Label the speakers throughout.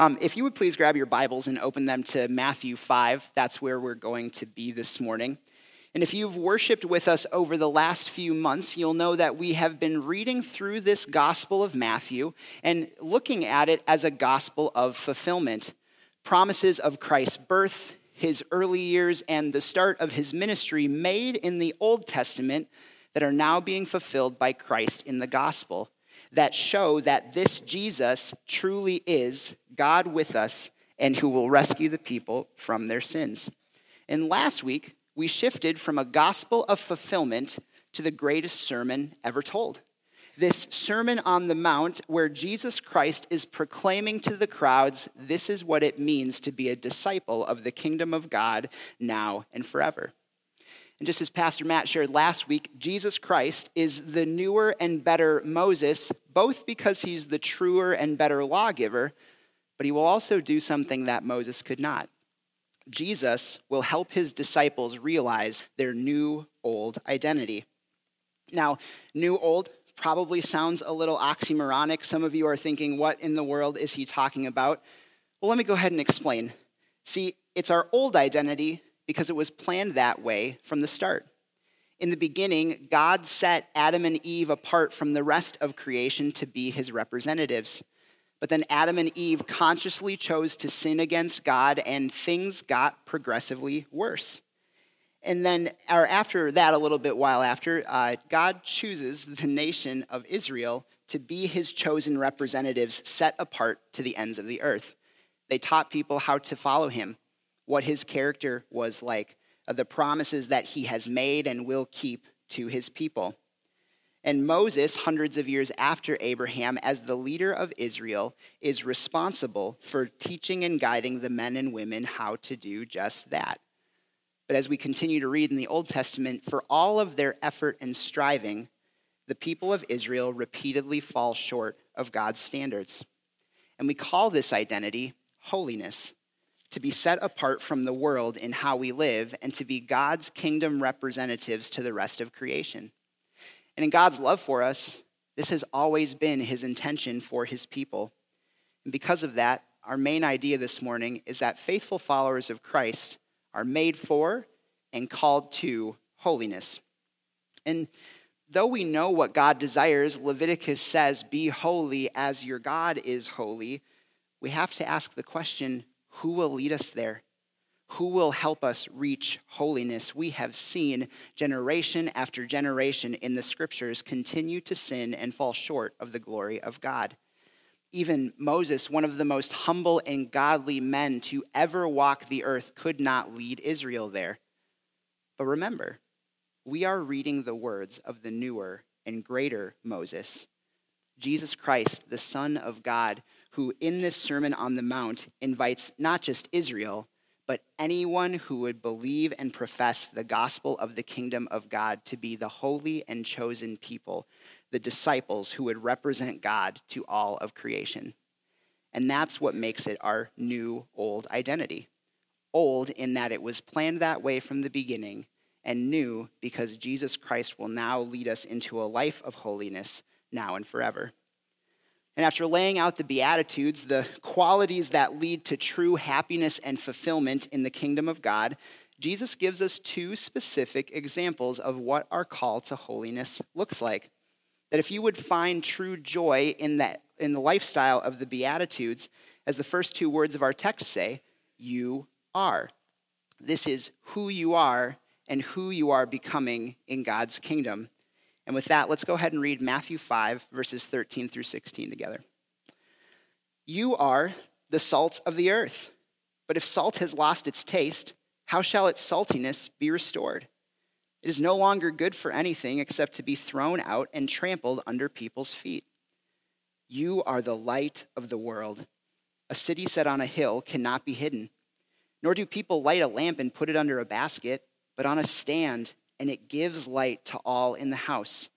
Speaker 1: Um, if you would please grab your Bibles and open them to Matthew 5, that's where we're going to be this morning. And if you've worshiped with us over the last few months, you'll know that we have been reading through this Gospel of Matthew and looking at it as a gospel of fulfillment. Promises of Christ's birth, his early years, and the start of his ministry made in the Old Testament that are now being fulfilled by Christ in the gospel that show that this Jesus truly is God with us and who will rescue the people from their sins. And last week, we shifted from a gospel of fulfillment to the greatest sermon ever told. This Sermon on the Mount, where Jesus Christ is proclaiming to the crowds, this is what it means to be a disciple of the kingdom of God now and forever. And just as Pastor Matt shared last week, Jesus Christ is the newer and better Moses, both because he's the truer and better lawgiver, but he will also do something that Moses could not. Jesus will help his disciples realize their new old identity. Now, new old probably sounds a little oxymoronic. Some of you are thinking, what in the world is he talking about? Well, let me go ahead and explain. See, it's our old identity because it was planned that way from the start. In the beginning, God set Adam and Eve apart from the rest of creation to be his representatives. But then Adam and Eve consciously chose to sin against God, and things got progressively worse. And then, or after that, a little bit while after, uh, God chooses the nation of Israel to be his chosen representatives set apart to the ends of the earth. They taught people how to follow him, what his character was like, of the promises that he has made and will keep to his people. And Moses, hundreds of years after Abraham, as the leader of Israel, is responsible for teaching and guiding the men and women how to do just that. But as we continue to read in the Old Testament, for all of their effort and striving, the people of Israel repeatedly fall short of God's standards. And we call this identity holiness to be set apart from the world in how we live, and to be God's kingdom representatives to the rest of creation. And in God's love for us, this has always been his intention for his people. And because of that, our main idea this morning is that faithful followers of Christ are made for and called to holiness. And though we know what God desires, Leviticus says, Be holy as your God is holy, we have to ask the question who will lead us there? Who will help us reach holiness? We have seen generation after generation in the scriptures continue to sin and fall short of the glory of God. Even Moses, one of the most humble and godly men to ever walk the earth, could not lead Israel there. But remember, we are reading the words of the newer and greater Moses, Jesus Christ, the Son of God, who in this Sermon on the Mount invites not just Israel, but anyone who would believe and profess the gospel of the kingdom of God to be the holy and chosen people, the disciples who would represent God to all of creation. And that's what makes it our new old identity. Old in that it was planned that way from the beginning, and new because Jesus Christ will now lead us into a life of holiness now and forever. And after laying out the Beatitudes, the qualities that lead to true happiness and fulfillment in the kingdom of God, Jesus gives us two specific examples of what our call to holiness looks like. That if you would find true joy in, that, in the lifestyle of the Beatitudes, as the first two words of our text say, you are. This is who you are and who you are becoming in God's kingdom. And with that, let's go ahead and read Matthew 5, verses 13 through 16 together. You are the salt of the earth. But if salt has lost its taste, how shall its saltiness be restored? It is no longer good for anything except to be thrown out and trampled under people's feet. You are the light of the world. A city set on a hill cannot be hidden. Nor do people light a lamp and put it under a basket, but on a stand and it gives light to all in the house.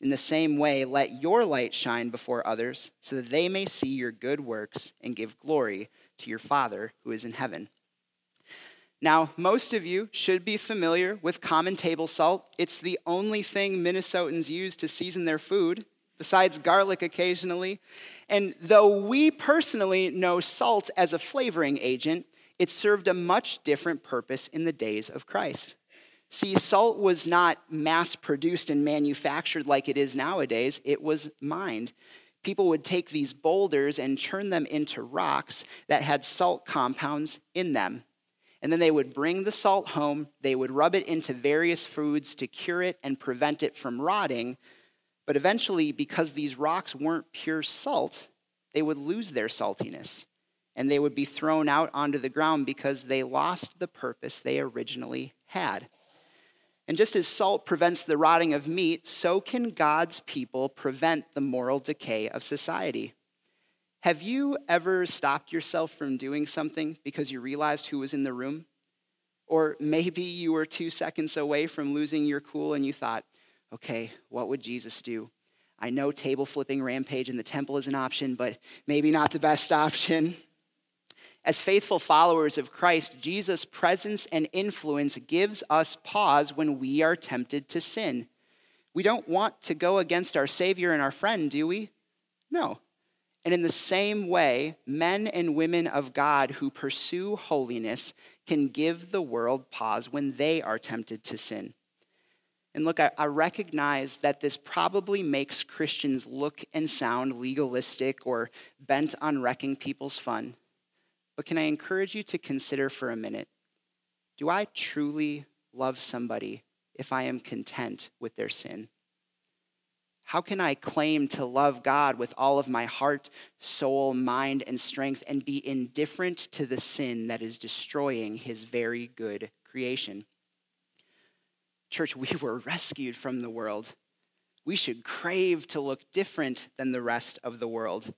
Speaker 1: In the same way, let your light shine before others, so that they may see your good works and give glory to your Father who is in heaven. Now, most of you should be familiar with common table salt. It's the only thing Minnesotans use to season their food. besides garlic occasionally. And though we personally know salt as a flavoring agent, it served a much different purpose in the days of Christ. See, salt was not mass produced and manufactured like it is nowadays, it was mined. People would take these boulders and turn them into rocks that had salt compounds in them. And then they would bring the salt home, they would rub it into various foods to cure it and prevent it from rotting. But eventually, because these rocks weren't pure salt, they would lose their saltiness and they would be thrown out onto the ground because they lost the purpose they originally had. And just as salt prevents the rotting of meat, so can God's people prevent the moral decay of society. Have you ever stopped yourself from doing something because you realized who was in the room? Or maybe you were two seconds away from losing your cool and you thought, okay, what would Jesus do? I know table flipping rampage in the temple is an option, but maybe not the best option. As faithful followers of Christ, Jesus' presence and influence gives us pause when we are tempted to sin. We don't want to go against our Savior and our friend, do we? No. And in the same way, men and women of God who pursue holiness can give the world pause when they are tempted to sin. And look, I, I, recognize that this probably makes Christians look and sound legalistic or bent on wrecking people's fun. But can I encourage you to consider for a minute do I truly love somebody if I am content with their sin? How can I claim to love God with all of my heart, soul, mind, and strength and be indifferent to the sin that is destroying his very good creation? Church, we were rescued from the world. We should crave to look different than the rest of the world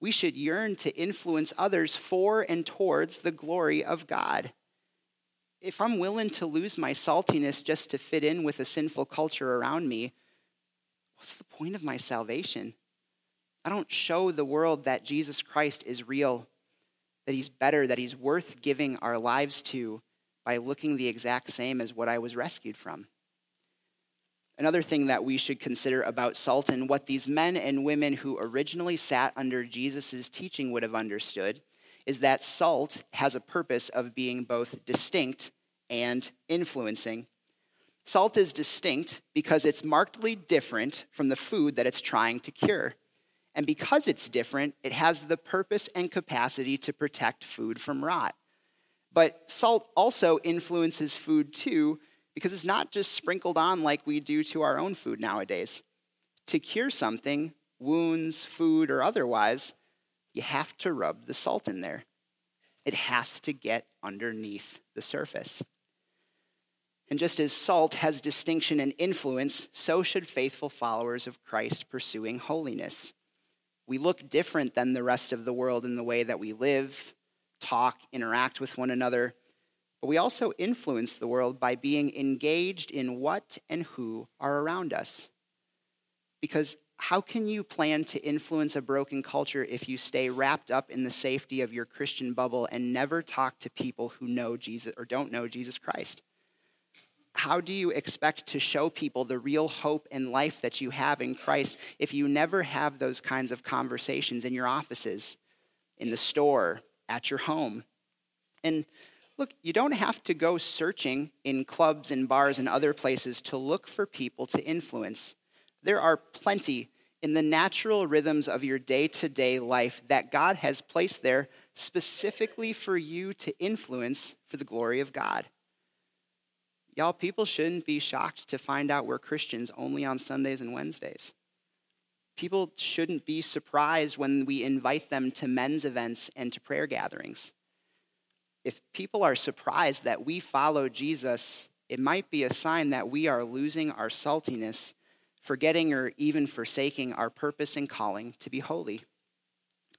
Speaker 1: we should yearn to influence others for and towards the glory of God. If I'm willing to lose my saltiness just to fit in with a sinful culture around me, what's the point of my salvation? I don't show the world that Jesus Christ is real, that he's better, that he's worth giving our lives to by looking the exact same as what I was rescued from. Another thing that we should consider about salt and what these men and women who originally sat under Jesus' teaching would have understood is that salt has a purpose of being both distinct and influencing. Salt is distinct because it's markedly different from the food that it's trying to cure. And because it's different, it has the purpose and capacity to protect food from rot. But salt also influences food too because it's not just sprinkled on like we do to our own food nowadays. To cure something, wounds, food, or otherwise, you have to rub the salt in there. It has to get underneath the surface. And just as salt has distinction and influence, so should faithful followers of Christ pursuing holiness. We look different than the rest of the world in the way that we live, talk, interact with one another, but we also influence the world by being engaged in what and who are around us. Because how can you plan to influence a broken culture if you stay wrapped up in the safety of your Christian bubble and never talk to people who know Jesus or don't know Jesus Christ? How do you expect to show people the real hope and life that you have in Christ if you never have those kinds of conversations in your offices, in the store, at your home? And Look, you don't have to go searching in clubs and bars and other places to look for people to influence. There are plenty in the natural rhythms of your day to day life that God has placed there specifically for you to influence for the glory of God. Y'all, people shouldn't be shocked to find out we're Christians only on Sundays and Wednesdays. People shouldn't be surprised when we invite them to men's events and to prayer gatherings if people are surprised that we follow Jesus, it might be a sign that we are losing our saltiness, forgetting or even forsaking our purpose and calling to be holy.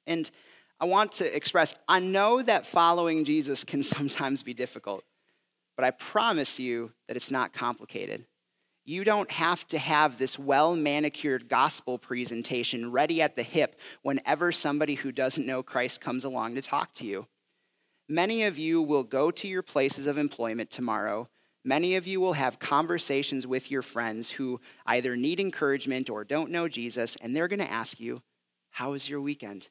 Speaker 1: And I want to express I know that following Jesus can sometimes be difficult, but I promise you that it's not complicated. You don't have to have this well manicured gospel presentation ready at the hip whenever somebody who doesn't know Christ comes along to talk to you. Many of you will go to your places of employment tomorrow Many of you will have conversations with your friends who either need encouragement or don't know Jesus, and they're going to ask you, How was your weekend?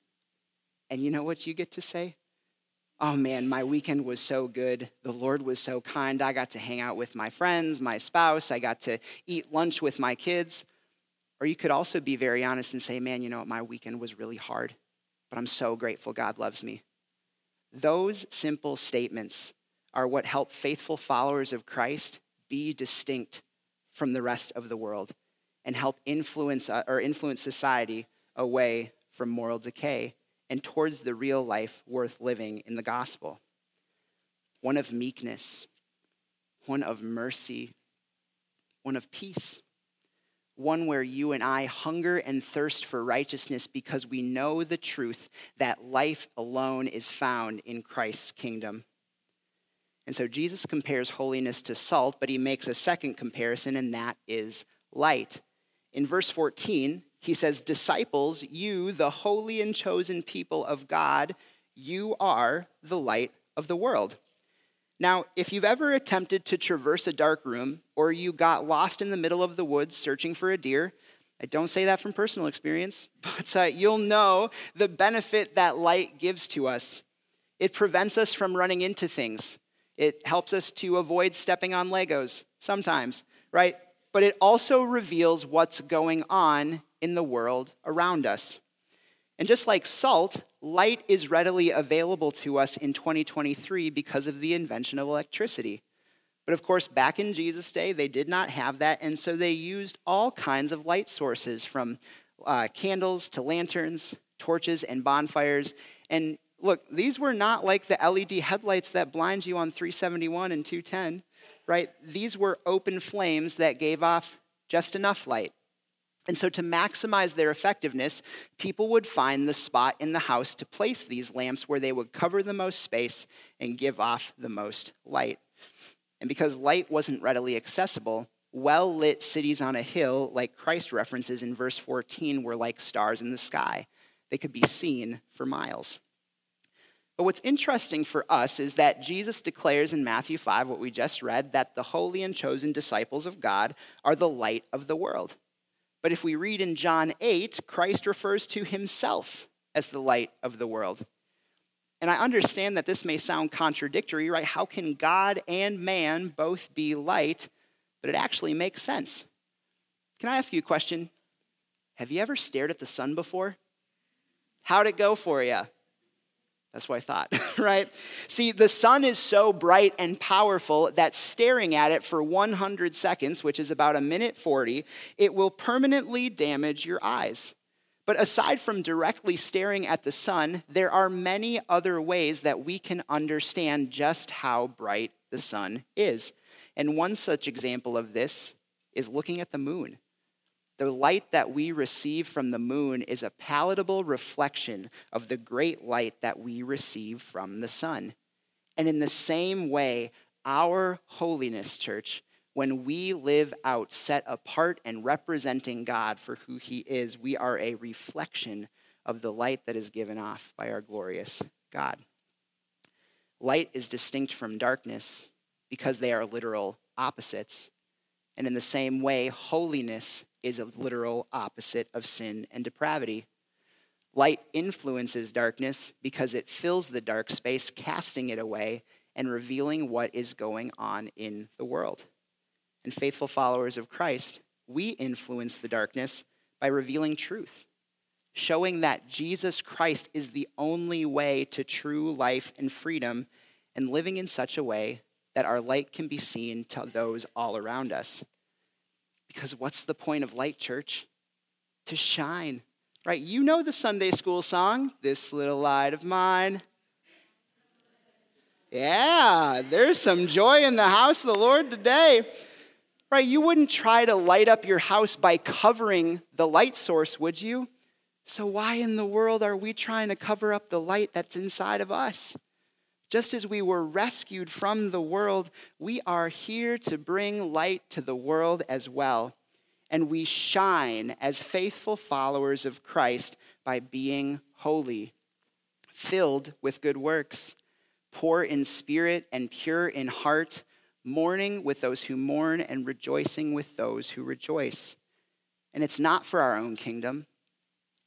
Speaker 1: And you know what you get to say? Oh man, my weekend was so good. The Lord was so kind. I got to hang out with my friends, my spouse. I got to eat lunch with my kids. Or you could also be very honest and say, Man, you know what? My weekend was really hard, but I'm so grateful God loves me. Those simple statements are what help faithful followers of Christ be distinct from the rest of the world and help influence uh, or influence society away from moral decay and towards the real life worth living in the gospel. One of meekness, one of mercy, one of peace, one where you and I hunger and thirst for righteousness because we know the truth that life alone is found in Christ's kingdom. And so Jesus compares holiness to salt, but he makes a second comparison, and that is light. In verse 14, he says, Disciples, you, the holy and chosen people of God, you are the light of the world. Now, if you've ever attempted to traverse a dark room or you got lost in the middle of the woods searching for a deer, I don't say that from personal experience, but uh, you'll know the benefit that light gives to us. It prevents us from running into things. It helps us to avoid stepping on Legos sometimes, right? But it also reveals what's going on in the world around us. And just like salt, light is readily available to us in 2023 because of the invention of electricity. But of course, back in Jesus' day, they did not have that, and so they used all kinds of light sources from uh, candles to lanterns, torches, and bonfires. And look, these were not like the LED headlights that blind you on 371 and 210, right? These were open flames that gave off just enough light. And so, to maximize their effectiveness, people would find the spot in the house to place these lamps where they would cover the most space and give off the most light. And because light wasn't readily accessible, well lit cities on a hill, like Christ references in verse 14, were like stars in the sky. They could be seen for miles. But what's interesting for us is that Jesus declares in Matthew 5, what we just read, that the holy and chosen disciples of God are the light of the world. But if we read in John 8, Christ refers to himself as the light of the world. And I understand that this may sound contradictory, right? How can God and man both be light? But it actually makes sense. Can I ask you a question? Have you ever stared at the sun before? How'd it go for you? That's what I thought, right? See, the sun is so bright and powerful that staring at it for 100 seconds, which is about a minute 40, it will permanently damage your eyes. But aside from directly staring at the sun, there are many other ways that we can understand just how bright the sun is. And one such example of this is looking at the moon. The light that we receive from the moon is a palatable reflection of the great light that we receive from the sun. And in the same way, our holiness, church, when we live out set apart and representing God for who He is, we are a reflection of the light that is given off by our glorious God. Light is distinct from darkness because they are literal opposites. And in the same way, holiness is a literal opposite of sin and depravity. Light influences darkness because it fills the dark space, casting it away and revealing what is going on in the world. And faithful followers of Christ, we influence the darkness by revealing truth, showing that Jesus Christ is the only way to true life and freedom, and living in such a way that our light can be seen to those all around us. Because what's the point of light, church? To shine, right? You know the Sunday school song, This Little Light of Mine. Yeah, there's some joy in the house of the Lord today. Right? You wouldn't try to light up your house by covering the light source, would you? So, why in the world are we trying to cover up the light that's inside of us? Just as we were rescued from the world, we are here to bring light to the world as well. And we shine as faithful followers of Christ by being holy, filled with good works, poor in spirit and pure in heart, mourning with those who mourn and rejoicing with those who rejoice. And it's not for our own kingdom,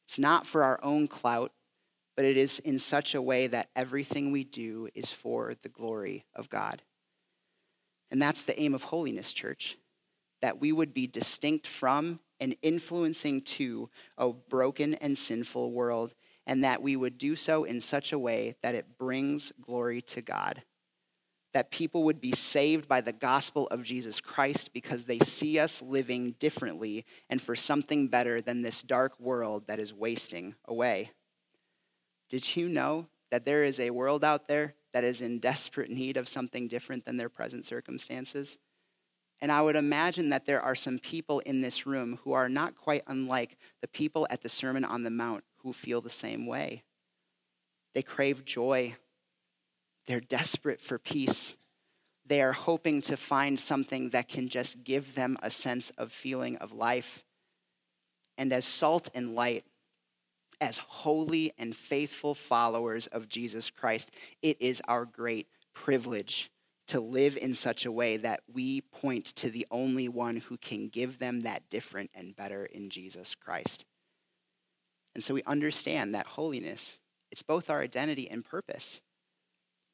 Speaker 1: it's not for our own clout, but it is in such a way that everything we do is for the glory of God. And that's the aim of holiness, church, that we would be distinct from and influencing to a broken and sinful world, and that we would do so in such a way that it brings glory to God. That people would be saved by the gospel of Jesus Christ because they see us living differently and for something better than this dark world that is wasting away. Did you know that there is a world out there that is in desperate need of something different than their present circumstances? And I would imagine that there are some people in this room who are not quite unlike the people at the Sermon on the Mount who feel the same way. They crave joy, they're desperate for peace. They are hoping to find something that can just give them a sense of feeling of life. And as salt and light, as holy and faithful followers of Jesus Christ, it is our great privilege to live in such a way that we point to the only one who can give them that different and better in Jesus Christ. And so we understand that holiness, it's both our identity and purpose.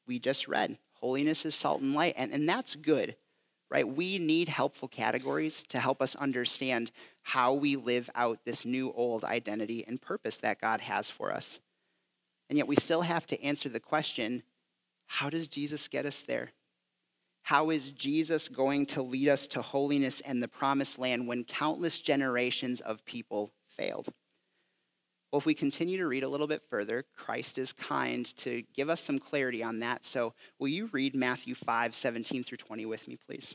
Speaker 1: We just read, holiness is salt and light, and, and that's good right? We need helpful categories to help us understand how we live out this new old identity and purpose that God has for us. And yet we still have to answer the question how does Jesus get us there? How is Jesus going to lead us to holiness and the promised land when countless generations of people failed? Well, if we continue to read a little bit further, Christ is kind to give us some clarity on that. So, will you read Matthew 5 17 through 20 with me, please?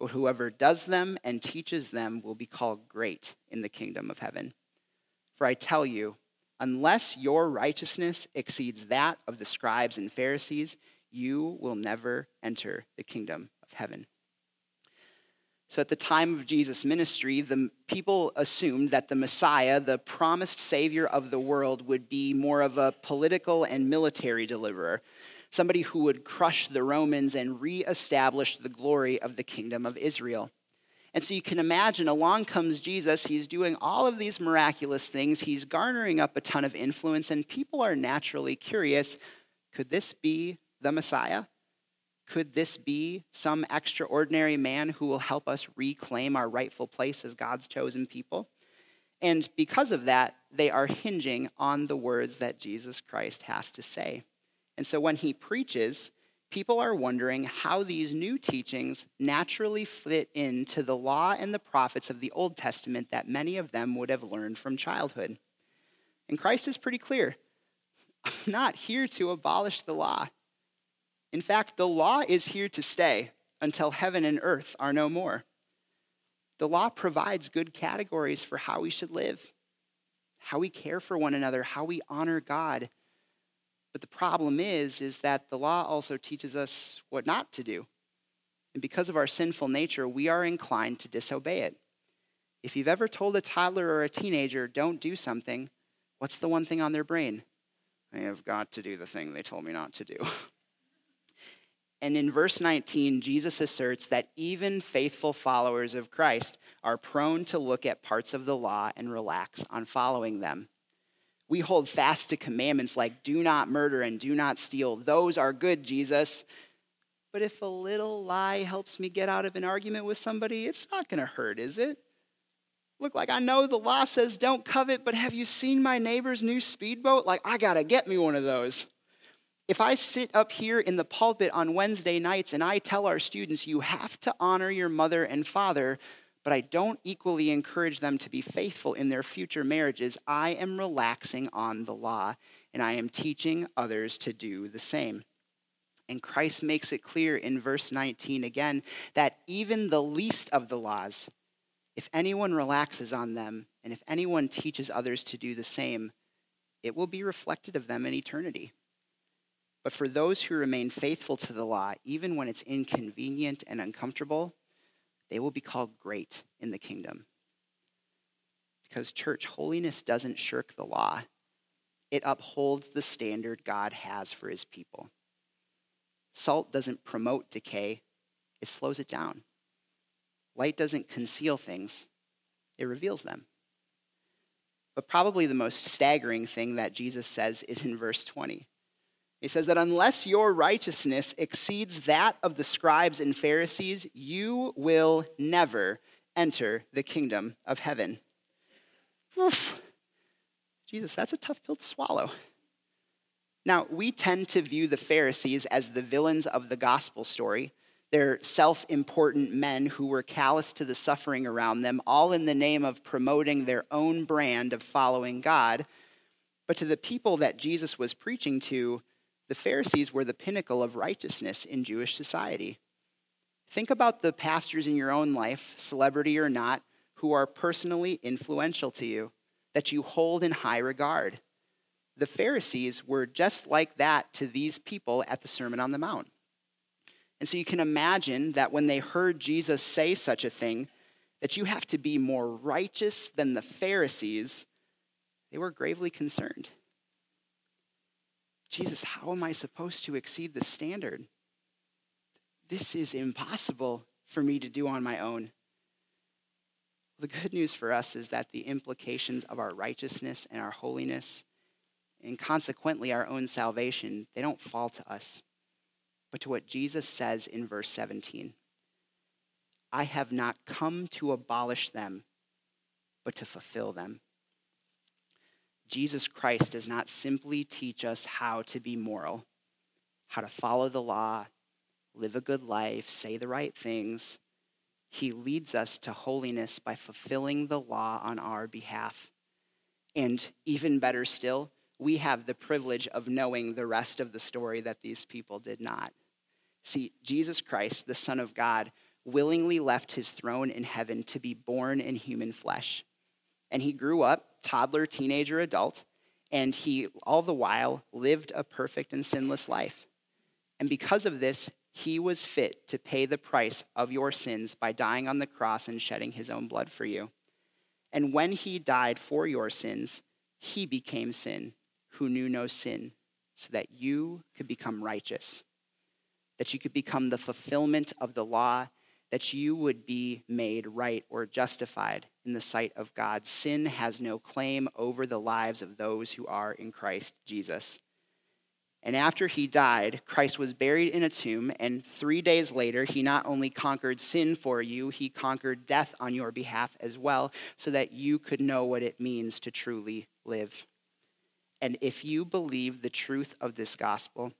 Speaker 1: But whoever does them and teaches them will be called great in the kingdom of heaven. For I tell you, unless your righteousness exceeds that of the scribes and Pharisees, you will never enter the kingdom of heaven. So, at the time of Jesus' ministry, the people assumed that the Messiah, the promised Savior of the world, would be more of a political and military deliverer, somebody who would crush the Romans and reestablish the glory of the kingdom of Israel. And so you can imagine, along comes Jesus. He's doing all of these miraculous things. He's garnering up a ton of influence, and people are naturally curious could this be the Messiah? Could this be some extraordinary man who will help us reclaim our rightful place as God's chosen people? And because of that, they are hinging on the words that Jesus Christ has to say. And so when he preaches, people are wondering how these new teachings naturally fit into the law and the prophets of the Old Testament that many of them would have learned from childhood. And Christ is pretty clear I'm not here to abolish the law. In fact, the law is here to stay until heaven and earth are no more. The law provides good categories for how we should live, how we care for one another, how we honor God, but the problem is is that the law also teaches us what not to do. And because of our sinful nature, we are inclined to disobey it. If you've ever told a toddler or a teenager, don't do something, what's the one thing on their brain? I have got to do the thing they told me not to do. and in verse 19, Jesus asserts that even faithful followers of Christ are prone to look at parts of the law and relax on following them. We hold fast to commandments like do not murder and do not steal. Those are good, Jesus. But if a little lie helps me get out of an argument with somebody, it's not going to hurt, is it? Look, like I know the law says don't covet, but have you seen my neighbor's new speedboat? Like, I got to get me one of those. If I sit up here in the pulpit on Wednesday nights and I tell our students, you have to honor your mother and father, but I don't equally encourage them to be faithful in their future marriages, I am relaxing on the law and I am teaching others to do the same. And Christ makes it clear in verse 19 again that even the least of the laws, if anyone relaxes on them, and if anyone teaches others to do the same, it will be reflected of them in eternity. But for those who remain faithful to the law, even when it's inconvenient and uncomfortable, they will be called great in the kingdom. Because, church, holiness doesn't shirk the law, it upholds the standard God has for his people. Salt doesn't promote decay, it slows it down. Light doesn't conceal things, it reveals them. But probably the most staggering thing that Jesus says is in verse 20. He says that unless your righteousness exceeds that of the scribes and Pharisees, you will never enter the kingdom of heaven. Oof. Jesus, that's a tough pill to swallow. Now, we tend to view the Pharisees as the villains of the gospel story. They're self important men who were callous to the suffering around them, all in the name of promoting their own brand of following God. But to the people that Jesus was preaching to, the Pharisees were the pinnacle of righteousness in Jewish society. Think about the pastors in your own life, celebrity or not, who are personally influential to you, that you hold in high regard. The Pharisees were just like that to these people at the Sermon on the Mount. And so you can imagine that when they heard Jesus say such a thing, that you have to be more righteous than the Pharisees, they were gravely concerned. Jesus, how am I supposed to exceed the standard? This is impossible for me to do on my own. The good news for us is that the implications of our righteousness and our holiness, and consequently our own salvation, they don't fall to us, but to what Jesus says in verse 17 I have not come to abolish them, but to fulfill them. Jesus Christ does not simply teach us how to be moral, how to follow the law, live a good life, say the right things. He leads us to holiness by fulfilling the law on our behalf. And even better still, we have the privilege of knowing the rest of the story that these people did not. See, Jesus Christ, the Son of God, willingly left his throne in heaven to be born in human flesh. And he grew up toddler, teenager, adult, and he all the while lived a perfect and sinless life. And because of this, he was fit to pay the price of your sins by dying on the cross and shedding his own blood for you. And when he died for your sins, he became sin, who knew no sin, so that you could become righteous, that you could become the fulfillment of the law that you would be made right or justified in the sight of God. Sin has no claim over the lives of those who are in Christ Jesus. And after he died, Christ was buried in a tomb, and three days later, he not only conquered sin for you, he conquered death on your behalf as well, so that you could know what it means to truly live. And if you believe the truth of this gospel,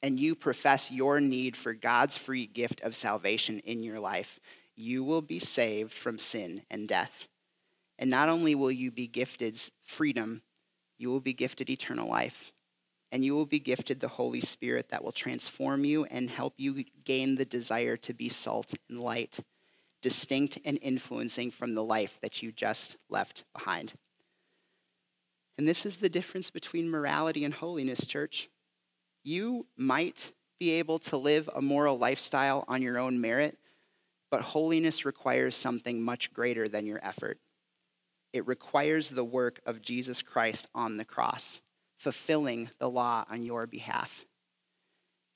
Speaker 1: and you profess your need for God's free gift of salvation in your life, you will be saved from sin and death. And not only will you be gifted freedom, you will be gifted eternal life. And you will be gifted the Holy Spirit that will transform you and help you gain the desire to be salt and light, distinct and influencing from the life that you just left behind. And this is the difference between morality and holiness, church you might be able to live a moral lifestyle on your own merit, but holiness requires something much greater than your effort. It requires the work of Jesus Christ on the cross, fulfilling the law on your behalf.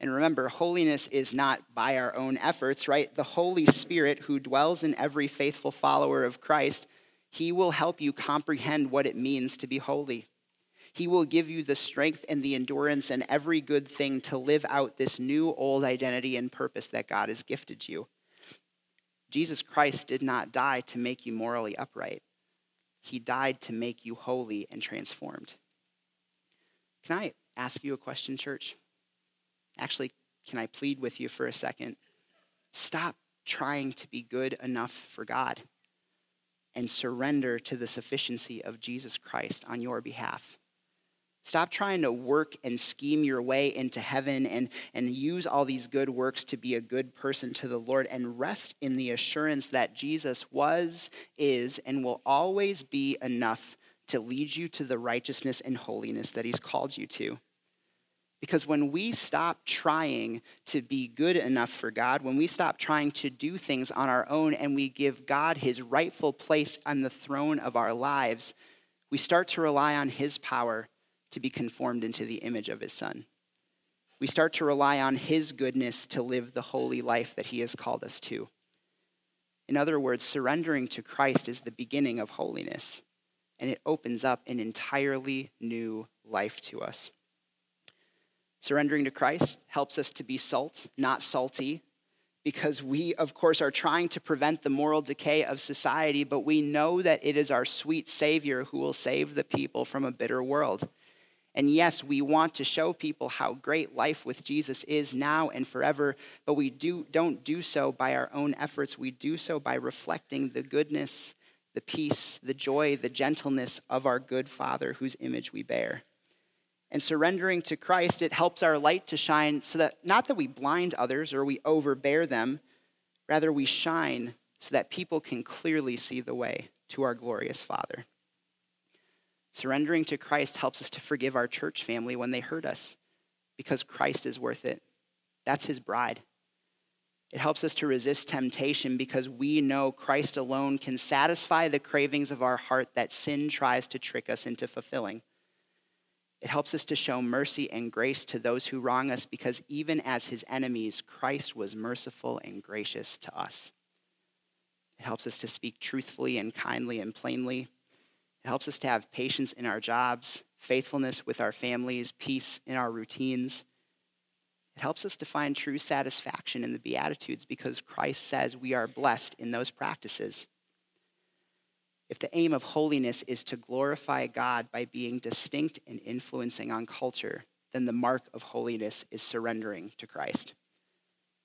Speaker 1: And remember, holiness is not by our own efforts, right? The Holy Spirit, who dwells in every faithful follower of Christ, he will help you comprehend what it means to be holy. He will give you the strength and the endurance and every good thing to live out this new old identity and purpose that God has gifted you. Jesus Christ did not die to make you morally upright, He died to make you holy and transformed. Can I ask you a question, church? Actually, can I plead with you for a second? Stop trying to be good enough for God and surrender to the sufficiency of Jesus Christ on your behalf. Stop trying to work and scheme your way into heaven and, and use all these good works to be a good person to the Lord and rest in the assurance that Jesus was, is, and will always be enough to lead you to the righteousness and holiness that He's called you to. Because when we stop trying to be good enough for God, when we stop trying to do things on our own and we give God his rightful place on the throne of our lives, we start to rely on his power to be conformed into the image of his son. We start to rely on his goodness to live the holy life that he has called us to. In other words, surrendering to Christ is the beginning of holiness, and it opens up an entirely new life to us. Surrendering to Christ helps us to be salt, not salty, because we, of course, are trying to prevent the moral decay of society, but we know that it is our sweet Savior who will save the people from a bitter world. And yes, we want to show people how great life with Jesus is now and forever, but we do, don't do so by our own efforts. We do so by reflecting the goodness, the peace, the joy, the gentleness of our good Father whose image we bear. And surrendering to Christ, it helps our light to shine so that not that we blind others or we overbear them, rather we shine so that people can clearly see the way to our glorious Father. Surrendering to Christ helps us to forgive our church family when they hurt us because Christ is worth it. That's his bride. It helps us to resist temptation because we know Christ alone can satisfy the cravings of our heart that sin tries to trick us into fulfilling. It helps us to show mercy and grace to those who wrong us because even as his enemies, Christ was merciful and gracious to us. It helps us to speak truthfully and kindly and plainly it helps us to have patience in our jobs, faithfulness with our families, peace in our routines. It helps us to find true satisfaction in the Beatitudes because Christ says we are blessed in those practices. If the aim of holiness is to glorify God by being distinct and influencing on culture, then the mark of holiness is surrendering to Christ.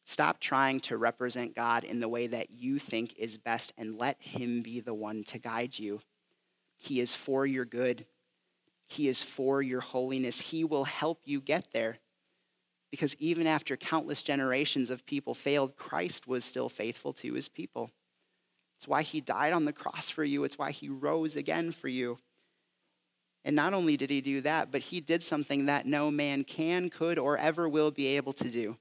Speaker 1: Stop trying to represent God in the way that you think is best and let Him be the one to guide you. He is for your good. He is for your holiness. He will help you get there. Because even after countless generations of people failed, Christ was still faithful to his people. It's why he died on the cross for you, it's why he rose again for you. And not only did he do that, but he did something that no man can, could, or ever will be able to do.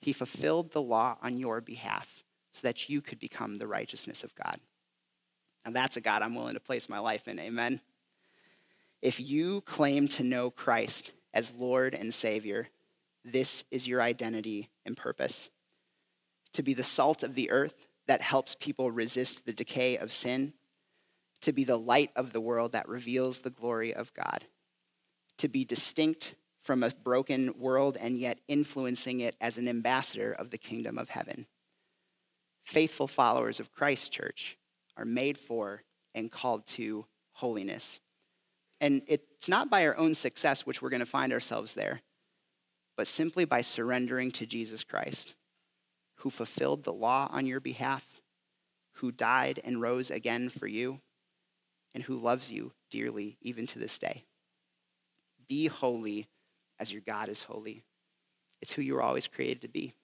Speaker 1: He fulfilled the law on your behalf so that you could become the righteousness of God. And that's a God I'm willing to place my life in. Amen. If you claim to know Christ as Lord and Savior, this is your identity and purpose. To be the salt of the earth that helps people resist the decay of sin, to be the light of the world that reveals the glory of God, to be distinct from a broken world and yet influencing it as an ambassador of the kingdom of heaven. Faithful followers of Christ Church are made for and called to holiness. And it's not by our own success, which we're going to find ourselves there, but simply by surrendering to Jesus Christ, who fulfilled the law on your behalf, who died and rose again for you, and who loves you dearly even to this day. Be holy as your God is holy. It's who you were always created to be.